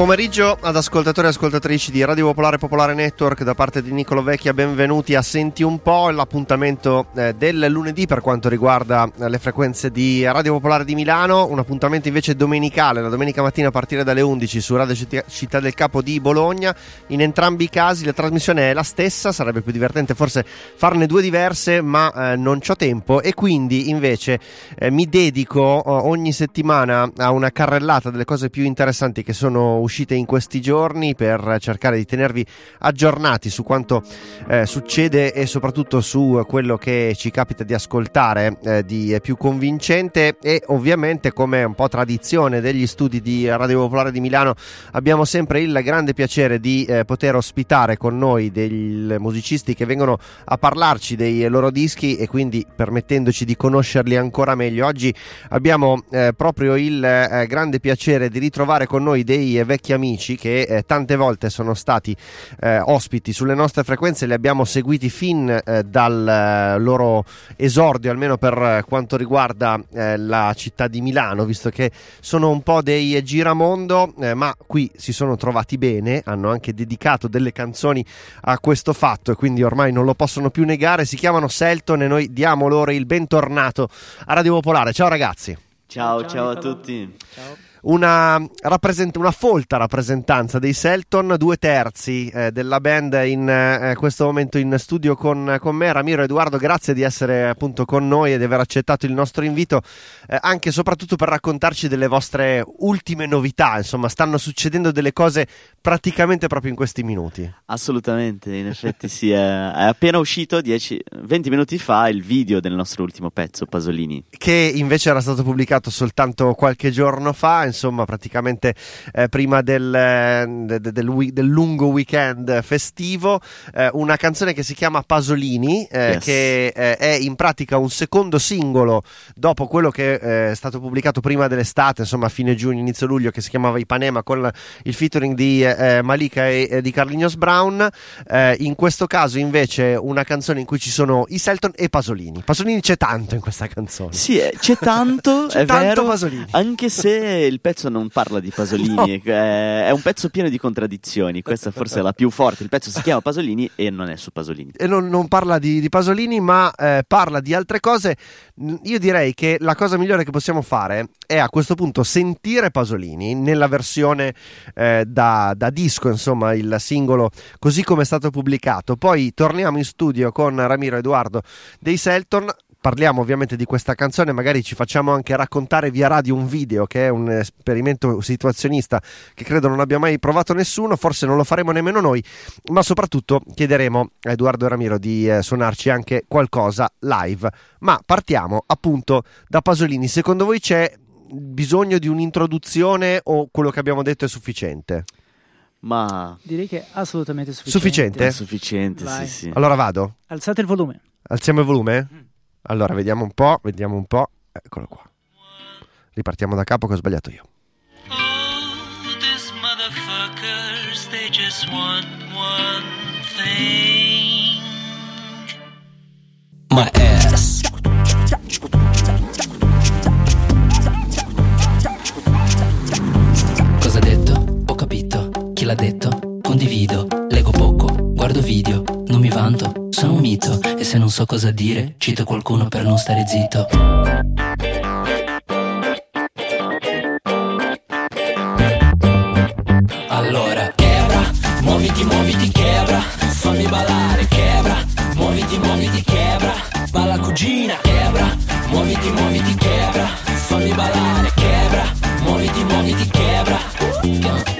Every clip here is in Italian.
Pomeriggio ad ascoltatori e ascoltatrici di Radio Popolare Popolare Network da parte di Nicolo Vecchia, benvenuti a Senti un po', l'appuntamento eh, del lunedì per quanto riguarda eh, le frequenze di Radio Popolare di Milano, un appuntamento invece domenicale, la domenica mattina a partire dalle 11 su Radio Città del Capo di Bologna, in entrambi i casi la trasmissione è la stessa, sarebbe più divertente forse farne due diverse ma eh, non ho tempo. E quindi invece mi dedico eh, ogni settimana a una carrellata delle cose più interessanti che sono uscite in questi giorni per cercare di tenervi aggiornati su quanto eh, succede e soprattutto su quello che ci capita di ascoltare eh, di più convincente e ovviamente come un po' tradizione degli studi di Radio Popolare di Milano abbiamo sempre il grande piacere di eh, poter ospitare con noi dei musicisti che vengono a parlarci dei loro dischi e quindi permettendoci di conoscerli ancora meglio. Oggi abbiamo eh, proprio il eh, grande piacere di ritrovare con noi dei vecchi amici che eh, tante volte sono stati eh, ospiti sulle nostre frequenze, li abbiamo seguiti fin eh, dal eh, loro esordio, almeno per quanto riguarda eh, la città di Milano, visto che sono un po' dei giramondo, eh, ma qui si sono trovati bene, hanno anche dedicato delle canzoni a questo fatto e quindi ormai non lo possono più negare, si chiamano Selton e noi diamo loro il bentornato a Radio Popolare. Ciao ragazzi. Ciao, ciao, ciao a tutti. Ciao una, rappresent- una folta rappresentanza dei Selton, due terzi eh, della band in eh, questo momento in studio con, con, me. Ramiro Edoardo, grazie di essere appunto con noi e di aver accettato il nostro invito, eh, anche e soprattutto per raccontarci delle vostre ultime novità. Insomma, stanno succedendo delle cose praticamente proprio in questi minuti. Assolutamente, in effetti sì, è, è appena uscito 10, 20 minuti fa il video del nostro ultimo pezzo, Pasolini. Che invece era stato pubblicato soltanto qualche giorno fa insomma, praticamente eh, prima del, eh, del, del, del, lungo weekend festivo. Eh, una canzone che si chiama Pasolini, eh, yes. che eh, è in pratica un secondo singolo dopo quello che eh, è stato pubblicato prima dell'estate, insomma, a fine giugno, inizio luglio, che si chiamava Ipanema con il featuring di Malika e, e, di Carlignos Brown. in questo caso, invece, una canzone in cui ci sono i Selton e Pasolini. Pasolini c'è tanto in questa canzone. Sì, c'è tanto, c'è è tanto vero, Pasolini. anche se il il pezzo non parla di Pasolini, no. è un pezzo pieno di contraddizioni. Questa forse è la più forte. Il pezzo si chiama Pasolini e non è su Pasolini. E non, non parla di, di, Pasolini, ma eh, parla di altre cose. Io direi che la cosa migliore che possiamo fare è a questo punto sentire Pasolini nella versione eh, da, da disco, insomma, il singolo così come è stato pubblicato. Poi torniamo in studio con Ramiro Edoardo dei Selton parliamo ovviamente di questa canzone, magari ci facciamo anche raccontare via radio un video che è un esperimento situazionista che credo non abbia mai provato nessuno, forse non lo faremo nemmeno noi, ma soprattutto chiederemo a Edoardo Ramiro di eh, suonarci anche qualcosa live. Ma partiamo appunto da Pasolini, secondo voi c'è bisogno di un'introduzione o quello che abbiamo detto è sufficiente? Ma direi che è assolutamente sufficiente. Sufficiente? È sufficiente, sì, sì. Allora vado. Alzate il volume. Alziamo il volume? Mm. Allora, vediamo un po', vediamo un po'. Eccolo qua. Ripartiamo da capo che ho sbagliato io. Oh, these motherfuckers, they just want one thing. My ass. Cosa ha detto? Ho capito. Chi l'ha detto? Condivido. Leggo poco. Guardo video. Non mi vanto sono un mito e se non so cosa dire, cito qualcuno per non stare zitto. Allora, quebra, muoviti, muoviti, quebra, fammi ballare, quebra, muoviti, muoviti, quebra, balla cugina, quebra, muoviti, muoviti, quebra, fammi ballare, quebra, muoviti, muoviti, quebra.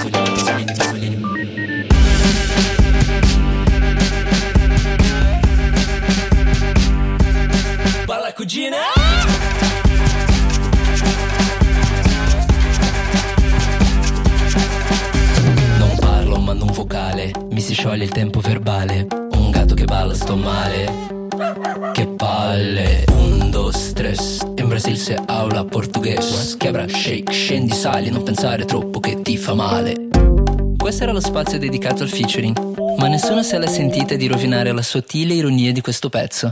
Cugina! mando un vocale, mi si scioglie il tempo verbale. Un gatto che balla sto male. Che palle. Un, dos, In Brasil se aula português Quebra, shake, scendi, sali. Non pensare troppo che ti fa male. Questo era lo spazio dedicato al featuring. Ma nessuno se l'è sentita di rovinare la sottile ironia di questo pezzo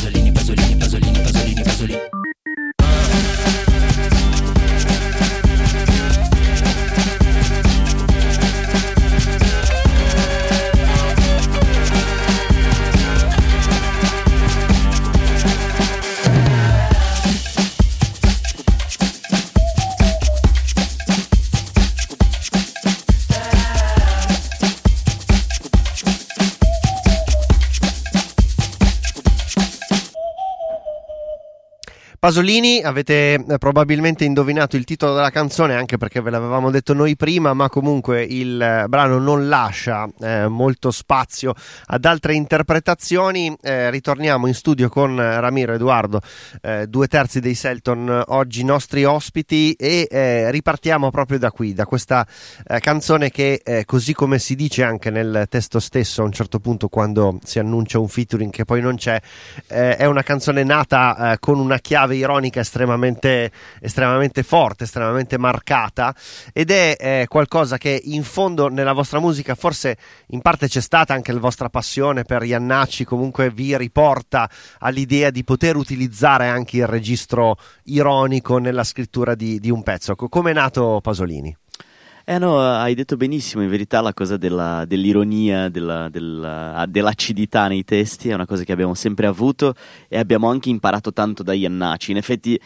Pasolini, avete eh, probabilmente indovinato il titolo della canzone anche perché ve l'avevamo detto noi prima, ma comunque il eh, brano non lascia eh, molto spazio ad altre interpretazioni. Eh, ritorniamo in studio con Ramiro Edoardo, eh, due terzi dei Selton, oggi nostri ospiti e eh, ripartiamo proprio da qui, da questa canzone che così come si dice anche nel testo stesso a un certo punto quando si annuncia un featuring che poi non c'è, è una canzone nata con una chiave chiave ironica estremamente, estremamente forte, estremamente marcata ed è eh, qualcosa che in fondo nella vostra musica forse in parte c'è stata anche la vostra passione per Iannacci, comunque vi riporta all'idea di poter utilizzare anche il registro ironico nella scrittura di, di un pezzo. Come è nato Pasolini? Eh no, hai detto benissimo, in verità la cosa della, dell'ironia, della, della, dell'acidità nei testi è una cosa che abbiamo sempre avuto e abbiamo anche imparato tanto da Iannacci. In effetti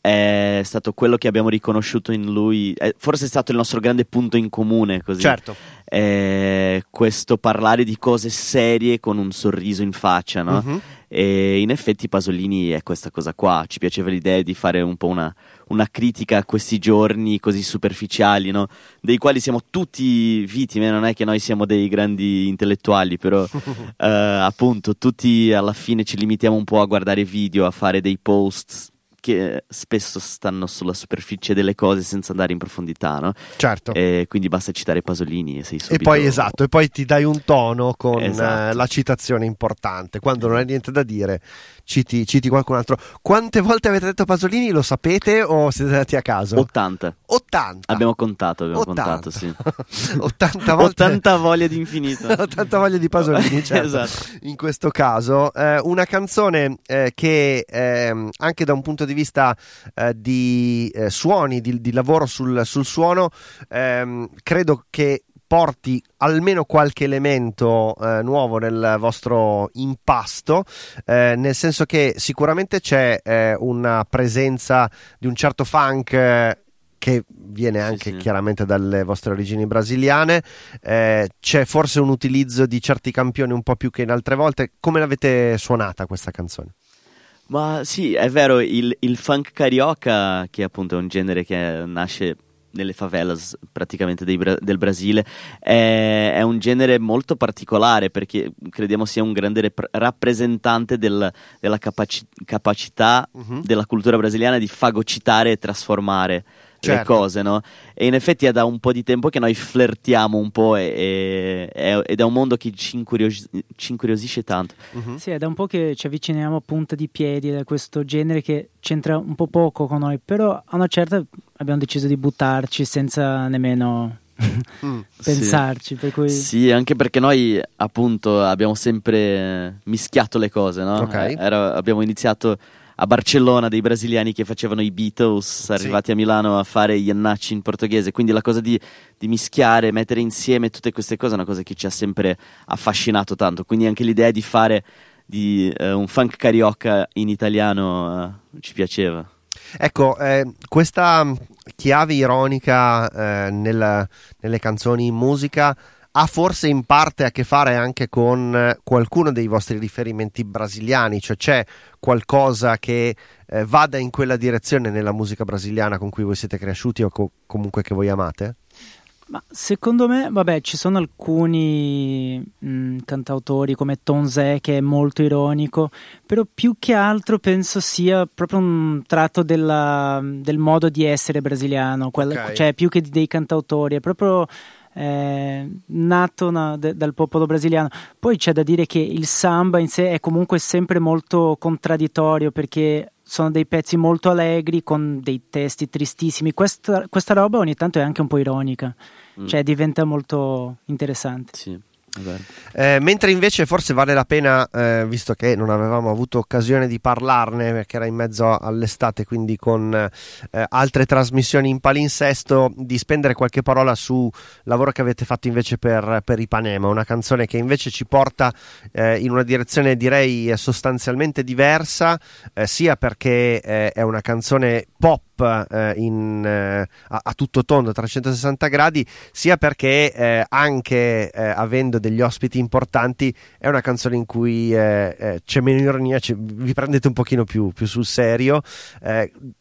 è stato quello che abbiamo riconosciuto in lui, è, forse è stato il nostro grande punto in comune, così. Certo. È questo parlare di cose serie con un sorriso in faccia, no? Uh-huh. E in effetti Pasolini è questa cosa qua, ci piaceva l'idea di fare un po' una, una critica a questi giorni così superficiali, no? dei quali siamo tutti vittime, non è che noi siamo dei grandi intellettuali, però eh, appunto tutti alla fine ci limitiamo un po' a guardare video, a fare dei posts che spesso stanno sulla superficie delle cose senza andare in profondità, no? Certo. E quindi basta citare Pasolini e sei subito... E poi esatto, e poi ti dai un tono con esatto. uh, la citazione importante, quando non hai niente da dire citi, citi qualcun altro. Quante volte avete detto Pasolini? Lo sapete o siete andati a caso? 80. 80. Abbiamo contato, abbiamo 80. contato, sì. 80 volte. 80 voglie di infinito. 80 voglie di Pasolini, certo. esatto. In questo caso, eh, una canzone eh, che eh, anche da un punto di vista eh, di eh, suoni, di, di, lavoro sul, sul suono, ehm, credo che porti almeno qualche elemento eh, nuovo nel vostro impasto, eh, nel senso che sicuramente c'è eh, una presenza di un certo funk eh, che viene anche sì, sì. chiaramente dalle vostre origini brasiliane. Eh, c'è forse un utilizzo di certi campioni un po' più che in altre volte. Come l'avete suonata questa canzone? Ma sì, è vero, il, il funk carioca, che appunto è un genere che nasce nelle favelas praticamente Bra- del Brasile è, è, un genere molto particolare perché crediamo sia un grande rep- rappresentante del, della capaci- capacità uh-huh. della cultura brasiliana di fagocitare e trasformare certo. le cose, no? E in effetti è da un po' di tempo che noi flirtiamo un po' e, e, ed è un mondo che ci, incurios- ci incuriosisce tanto. Uh-huh. Sì, è da un po' che ci avviciniamo a punta di piedi da questo genere che c'entra un po' poco con noi, però a una certa abbiamo deciso di buttarci senza nemmeno mm, pensarci. Sì. Cui... sì. anche perché noi appunto abbiamo sempre mischiato le cose, no? Okay. Eh, era, abbiamo iniziato a Barcellona dei brasiliani che facevano i Beatles, arrivati sì. a Milano a fare gli annacci in portoghese. Quindi la cosa di, di, mischiare, mettere insieme tutte queste cose è una cosa che ci ha sempre affascinato tanto. Quindi anche l'idea di fare di, uh, un funk carioca in italiano uh, ci piaceva. Ecco, eh, questa chiave ironica eh, nella, nelle canzoni in musica ha forse in parte a che fare anche con qualcuno dei vostri riferimenti brasiliani, cioè c'è qualcosa che eh, vada in quella direzione nella musica brasiliana con cui voi siete cresciuti o co- comunque che voi amate? Ma secondo me, vabbè, ci sono alcuni mh, cantautori come Tonzè che è molto ironico, però più che altro penso sia proprio un tratto della, del modo di essere brasiliano, quel, okay. cioè più che dei cantautori, è proprio eh, nato na, de, dal popolo brasiliano. Poi c'è da dire che il samba in sé è comunque sempre molto contraddittorio perché sono dei pezzi molto allegri con dei testi tristissimi. Questa, questa roba ogni tanto è anche un po' ironica, mm. cioè diventa molto interessante. Sì. Eh, mentre invece forse vale la pena, eh, visto che non avevamo avuto occasione di parlarne perché era in mezzo all'estate, quindi con eh, altre trasmissioni in palinsesto, di spendere qualche parola sul lavoro che avete fatto invece per, per Ipanema, una canzone che invece ci porta eh, in una direzione direi sostanzialmente diversa, eh, sia perché eh, è una canzone pop eh, in, eh, a, a, tutto tondo 360 gradi sia perché eh, anche eh, avendo degli ospiti importanti è una canzone in cui eh, eh, c'è meno ironia vi prendete un pochino più, più sul serio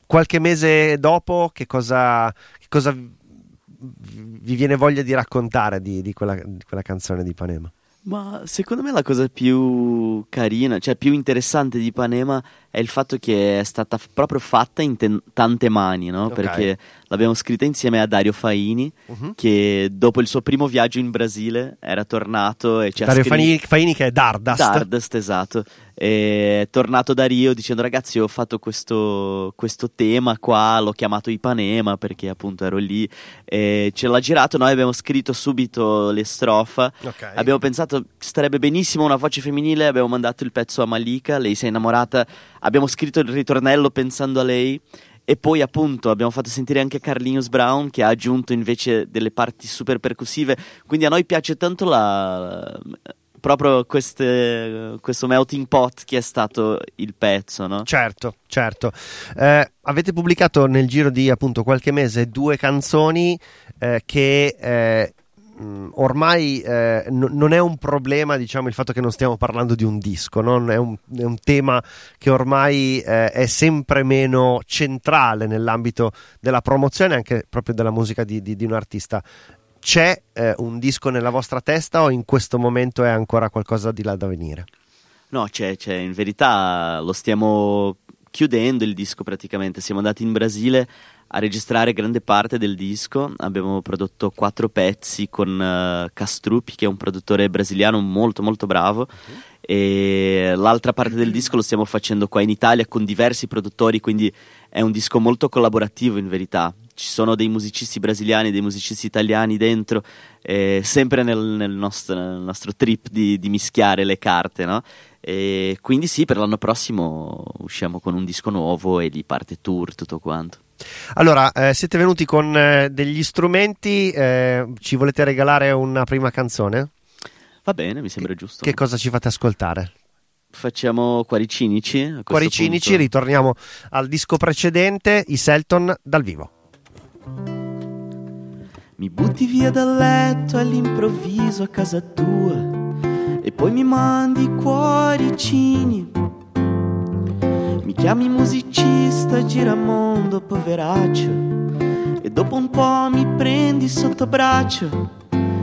qualche mese dopo che cosa, che cosa vi viene voglia di raccontare di, di, quella, di quella canzone di Panema? Ma secondo me la cosa più carina, cioè più interessante di Panema è il fatto che è stata proprio fatta in te- tante mani, no? Okay. Perché l'abbiamo scritta insieme a Dario Faini, uh-huh. che dopo il suo primo viaggio in Brasile era tornato e ci Dario ha scritto... Faini, Faini che è Dardast. Dardast, esatto. È tornato da Rio dicendo ragazzi ho fatto questo, questo tema qua, l'ho chiamato Ipanema perché appunto ero lì, e ce l'ha girato, noi abbiamo scritto subito le strofa, okay. abbiamo pensato starebbe benissimo una voce femminile, abbiamo mandato il pezzo a Malika, lei si è innamorata abbiamo scritto il ritornello pensando a lei e poi appunto abbiamo fatto sentire anche Carlinhos Brown che ha aggiunto invece delle parti super percussive, quindi a noi piace tanto la, proprio queste, questo melting pot che è stato il pezzo, no? Certo, certo. Eh, avete pubblicato nel giro di appunto qualche mese due canzoni eh, che eh, ormai eh, n- non è un problema diciamo il fatto che non stiamo parlando di un disco no? è, un, è, un, tema che ormai eh, è sempre meno centrale nell'ambito della promozione anche proprio della musica di, di, di un artista c'è eh, un disco nella vostra testa o in questo momento è ancora qualcosa di là da venire? No, c'è, c'è, in verità lo stiamo chiudendo il disco praticamente, siamo andati in Brasile a registrare grande parte del disco. Abbiamo prodotto quattro pezzi con uh, Castrupi, che è un produttore brasiliano molto molto bravo. Uh-huh. E l'altra parte del disco lo stiamo facendo qua in Italia con diversi produttori, quindi è un disco molto collaborativo in verità. Ci sono dei musicisti brasiliani, dei musicisti italiani dentro, eh, sempre nel, nel, nostro, nel, nostro, trip di, di mischiare le carte, no? E quindi sì, per l'anno prossimo usciamo con un disco nuovo e lì parte tour, tutto quanto. Allora, eh, siete venuti con eh, degli strumenti, eh, ci volete regalare una prima canzone? Va bene, mi sembra giusto. Che cosa ci fate ascoltare? Facciamo Quari Cinici. Quari Cinici, ritorniamo al disco precedente, i Selton dal vivo. Mi butti via dal letto all'improvviso a casa tua poi mi mandi cuoricini mi chiami musicista, giramondo, poveraccio. E dopo un po' mi prendi sotto braccio,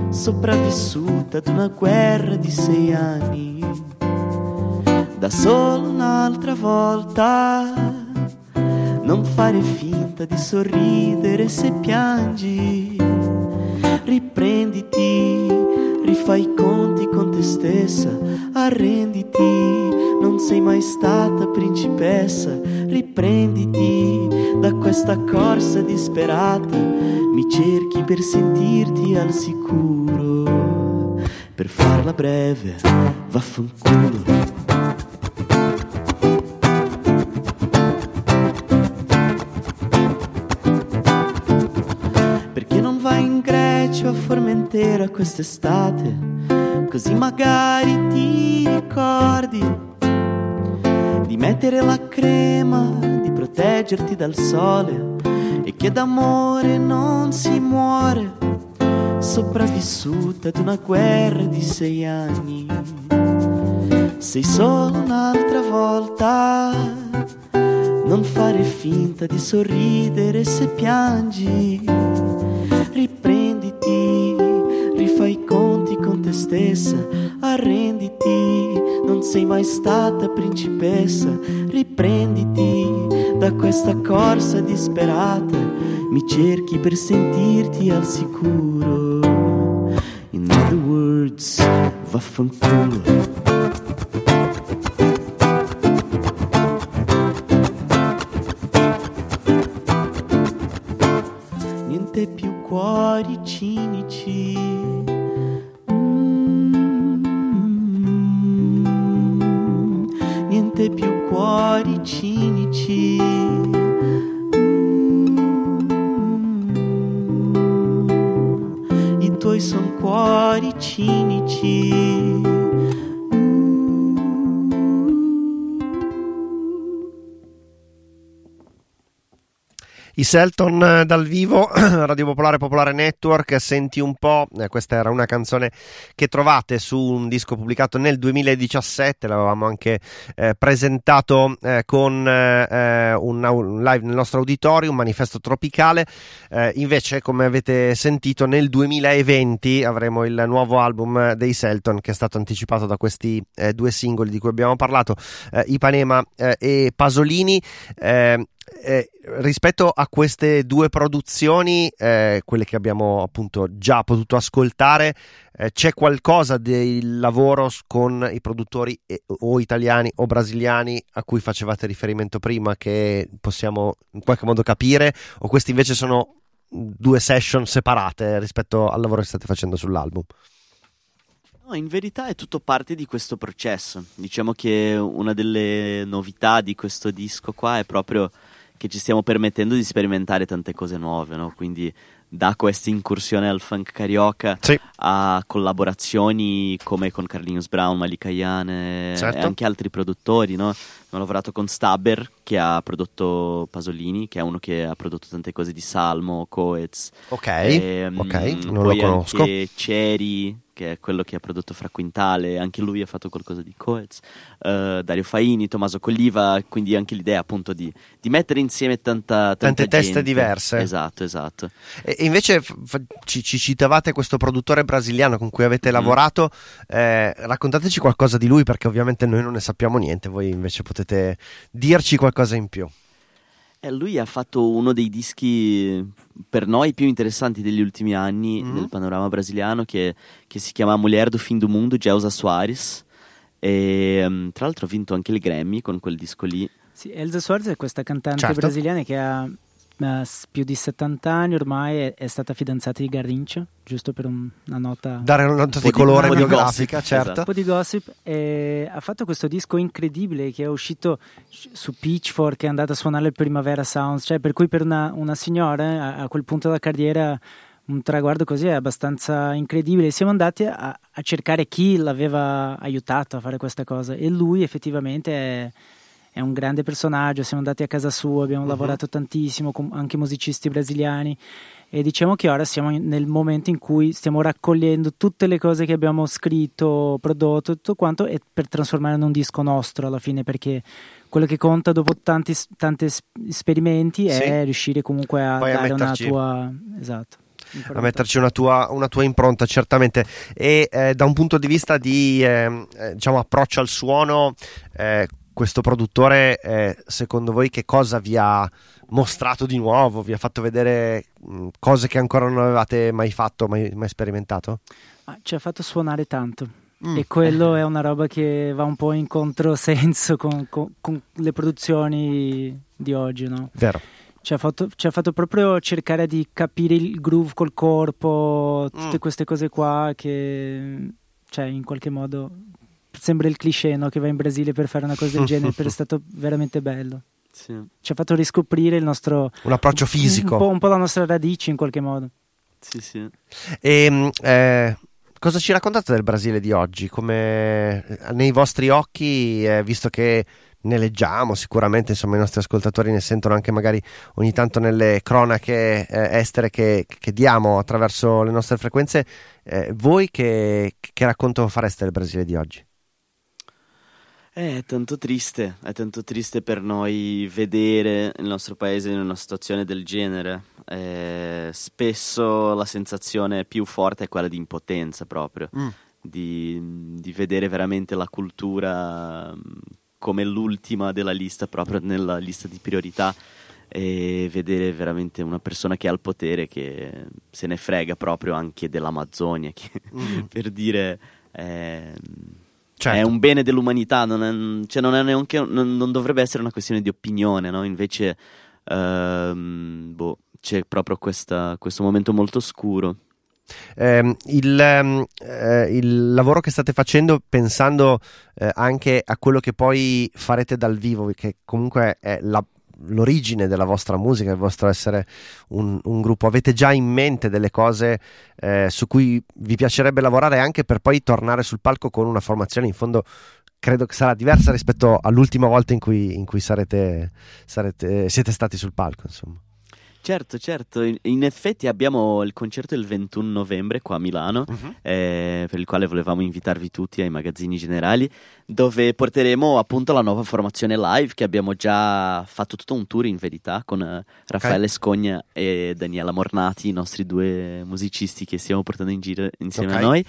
sopravvissuta ad una guerra di sei anni. Da solo un'altra volta, non fare finta di sorridere se piangi. Riprenditi, rifai i conti con te stessa, arrenditi non sei mai stata principessa, riprenditi da questa corsa disperata, mi cerchi per sentirti al sicuro, per farla breve, vaffanculo. Perché non vai in Grecia a Formentera quest'estate? Così magari ti ricordi di mettere la crema, di proteggerti dal sole e che d'amore non si muore sopravvissuta ad una guerra di sei anni. Sei solo un'altra volta, non fare finta di sorridere se piangi. Riprenditi, stessa, arrenditi, non sei mai stata principessa. Riprenditi da questa corsa disperata, mi cerchi per sentirti al sicuro. In other words, vaffanculo. Tuoi son cuori cinici. I Selton eh, dal vivo, Radio Popolare Popolare Network, senti un po', eh, questa era una canzone che trovate su un disco pubblicato nel 2017, l'avevamo anche eh, presentato eh, con eh, un, un live nel nostro auditorium, manifesto tropicale, invece come avete sentito nel 2020 avremo il nuovo album dei Selton che è stato anticipato da questi due singoli di cui abbiamo parlato, Ipanema e Pasolini. Eh, rispetto a queste due produzioni, eh, quelle che abbiamo appunto già potuto ascoltare, eh, c'è qualcosa del lavoro con i produttori eh, o italiani o brasiliani a cui facevate riferimento prima che possiamo in qualche modo capire, o questi invece sono due session separate rispetto al lavoro che state facendo sull'album? In verità è tutto parte di questo processo. Diciamo che una delle novità di questo disco qua è proprio che ci stiamo permettendo di sperimentare tante cose nuove, no? Quindi da questa incursione al funk carioca Sì. a collaborazioni come con Carlinhos Brown, Malika Iane Certo. e anche altri produttori, no? Abbiamo lavorato con Stabber che ha prodotto Pasolini, che è uno che ha prodotto tante cose di Salmo, Coez, Ok, Ehm, ok, non lo conosco. Anche Ceri, che è quello che ha prodotto Fra Quintale, anche lui ha fatto qualcosa di Coez. Eh, Dario Faini, Tommaso Colliva, quindi anche l'idea appunto di, di mettere insieme tanta, tanta Tante teste gente. diverse. Esatto, esatto. E e invece f- ci, ci citavate questo produttore brasiliano con cui avete Mhm. lavorato, eh, raccontateci qualcosa di lui perché ovviamente noi non ne sappiamo niente, voi invece potete dirci qualcosa in più. Eh, lui ha fatto uno dei dischi per noi più interessanti degli ultimi anni Mhm. nel panorama brasiliano che, che si chiama Mulher do Fim do Mundo, Gelsa Soares. E mm, tra l'altro ha vinto anche il Grammy con quel disco lì. Sì, Elsa Suarez è questa cantante Certo. brasiliana che ha s- più di 70 anni ormai, è, è stata fidanzata di Garrincha, giusto per un- una nota Dare una nota Un po' di colore di biografica, gossip, certo. esatto. un po' di gossip e ha fatto questo disco incredibile che è uscito su Pitchfork è andato a suonare il Primavera Sounds cioè per cui per una, una signora a, a quel punto della carriera un traguardo così è abbastanza incredibile siamo andati a, a cercare chi l'aveva aiutato a fare questa cosa e lui effettivamente è, è un grande personaggio siamo andati a casa sua abbiamo Mhm. lavorato tantissimo con anche musicisti brasiliani e diciamo che ora siamo in- nel momento in cui stiamo raccogliendo tutte le cose che abbiamo scritto, prodotto, tutto quanto e per trasformare in un disco nostro alla fine perché quello che conta dopo tanti tanti es- esperimenti Sì. è riuscire comunque a Poi a dare metterci- una tua esatto a metterci una tua, una tua impronta certamente e eh, da un punto di vista di ehm, eh, diciamo approccio al suono eh, questo produttore eh, secondo voi che cosa vi ha mostrato di nuovo vi ha fatto vedere mh, cose che ancora non avevate mai fatto mai, mai sperimentato Ah, ci ha fatto suonare tanto Mm. e quello è una roba che va un po' in controsenso con, con- con le produzioni di oggi no? vero Ci ha, fatto, ci ha fatto proprio cercare di capire il groove col corpo, tutte Mm. queste cose qua che, cioè, in qualche modo sembra il cliché no? che va in Brasile per fare una cosa del genere, però è stato veramente bello. Sì. Ci ha fatto riscoprire il nostro un approccio fisico un po', un po' la nostra radice in qualche modo. Sì, sì. E, mh, eh, cosa ci raccontate del Brasile di oggi? Come eh, nei vostri occhi, eh, visto che ne leggiamo sicuramente, insomma i nostri ascoltatori ne sentono anche magari ogni tanto nelle cronache eh, estere che, che, diamo attraverso le nostre frequenze. Eh, voi che, che racconto fareste del Brasile di oggi? Eh, è tanto triste, è tanto triste per noi vedere il nostro paese in una situazione del genere. Eh, spesso la sensazione più forte è quella di impotenza proprio, mm. di, di, vedere veramente la cultura mm, come l'ultima della lista, proprio nella lista di priorità e vedere veramente una persona che ha il potere che se ne frega proprio anche dell'Amazzonia, che, mm. per dire... Eh, Certo. È un bene dell'umanità, non, è, cioè non, è neanche, non, non, dovrebbe essere una questione di opinione, no? Invece ehm, boh, c'è proprio questa, questo momento molto scuro. Eh, il, eh, il, lavoro che state facendo pensando eh, anche a quello che poi farete dal vivo, che comunque è la, l'origine della vostra musica, il vostro essere un, un gruppo? Avete già in mente delle cose eh, su cui vi piacerebbe lavorare anche per poi tornare sul palco con una formazione in fondo credo che sarà diversa rispetto all'ultima volta in cui, in cui sarete, sarete, siete stati sul palco, insomma. Certo, certo, in, in, effetti abbiamo il concerto il 21 novembre qua a Milano, uh-huh. eh, per il quale volevamo invitarvi tutti ai magazzini generali, dove porteremo appunto la nuova formazione live che abbiamo già fatto tutto un tour in verità con uh, Raffaele okay. Scogna e Daniela Mornati, i nostri due musicisti che stiamo portando in giro insieme okay. a noi.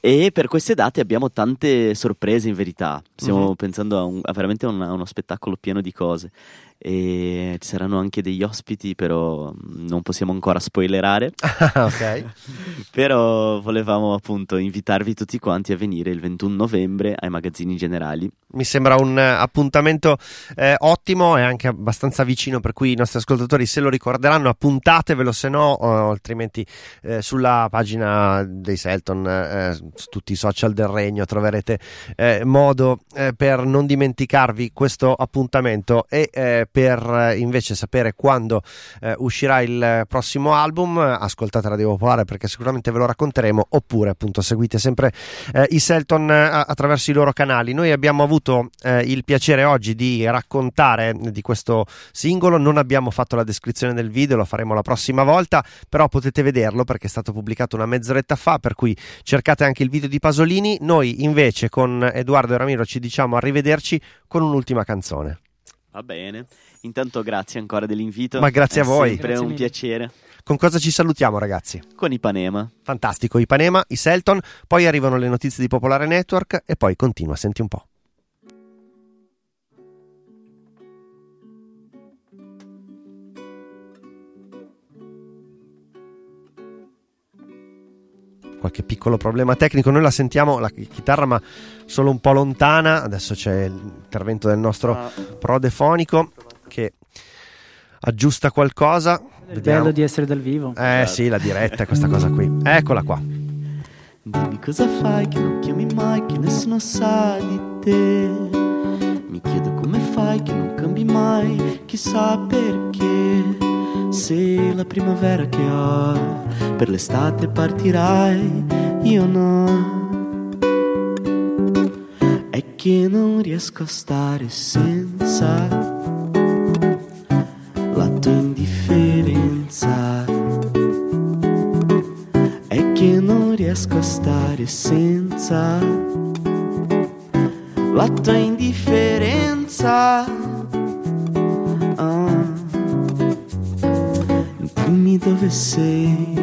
E per queste date abbiamo tante sorprese in verità. Stiamo uh-huh. pensando a, un, a veramente un, a uno spettacolo pieno di cose e ci saranno anche degli ospiti, però non possiamo ancora spoilerare. ok. però volevamo appunto invitarvi tutti quanti a venire il 21 novembre ai magazzini generali. Mi sembra un uh, appuntamento eh, ottimo e anche abbastanza vicino, per cui i nostri ascoltatori se lo ricorderanno, appuntatevelo, se no, o, altrimenti eh, sulla pagina dei Selton, eh, su tutti i social del regno, troverete eh, modo eh, per non dimenticarvi questo appuntamento e per eh, invece sapere quando eh, uscirà il prossimo album, ascoltate Radio Popolare perché sicuramente ve lo racconteremo, oppure appunto seguite sempre eh, i Selton attraverso i loro canali. Noi abbiamo avuto il piacere oggi di raccontare di questo singolo, non abbiamo fatto la descrizione del video, lo faremo la prossima volta, però potete vederlo perché è stato pubblicato una mezz'oretta fa, per cui cercate anche il video di Pasolini. Noi invece con Edoardo e Ramiro ci diciamo arrivederci con un'ultima canzone. Va bene. Intanto grazie ancora dell'invito. Ma grazie È a voi. Sempre un piacere. Con cosa ci salutiamo, ragazzi? Con Ipanema. Fantastico, Ipanema, i Selton, poi arrivano le notizie di Popolare Network e poi continua, senti un po'. Qualche piccolo problema tecnico. Noi la sentiamo la chitarra, ma solo un po' lontana. Adesso c'è l'intervento del nostro ah. prodefonico che aggiusta qualcosa. È Vediamo. bello di essere dal vivo. Eh sì, la diretta è questa cosa qui. Eccola qua. Dimmi cosa fai che non chiami mai, che nessuno sa di te. Mi chiedo come fai che non cambi mai, chissà perché. Se la primavera che ho per l'estate partirai, io no. È che non riesco a stare senza la tua indifferenza. È che non riesco a stare senza la tua indifferenza. Dove sei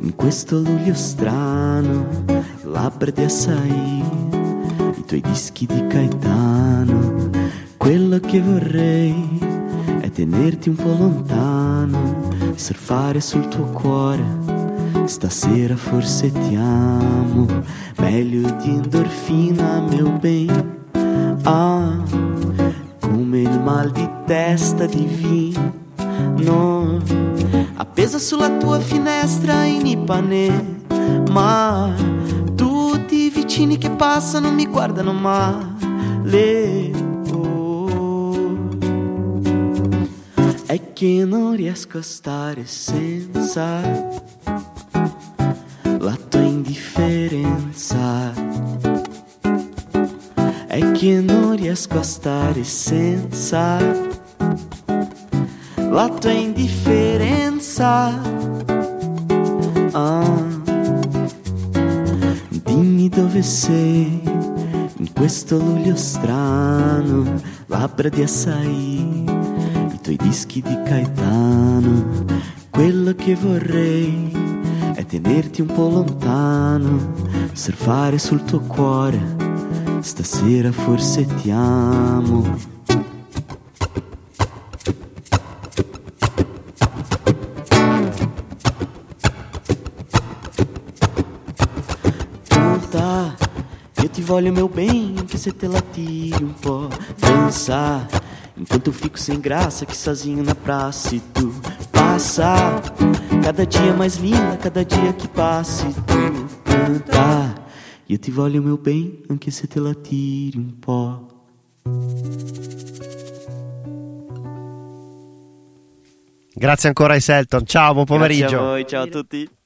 in questo luglio strano, labbra di açaí, i tuoi dischi di Caetano. Quello che vorrei è tenerti un po' lontano, surfare sul tuo cuore. Stasera forse ti amo, meglio di endorfina, mio bem. Ah, come il mal di testa divino appesa sulla tua finestra in Ipanema. Tutti i vicini che passano mi guardano male. Oh. È che non riesco a stare senza la tua indifferenza. È che non riesco a stare senza la tua indifferenza. Ah, dimmi dove sei in questo luglio strano, labbra di açaí, i tuoi dischi di Caetano. Quello che vorrei è tenerti un po' lontano, surfare sul tuo cuore, stasera forse ti amo. Voglio meu bem, que cê te latire um pó. Dançar, enquanto eu fico sem graça Que sozinho na praça e tu passa. Cada dia mais linda, cada dia que passa e tu canta. E eu te voglio meu bem, anche se te latire um pó. Grazie ancora ai Selton, ciao, buon pomeriggio. Grazie a voi, ciao a tutti.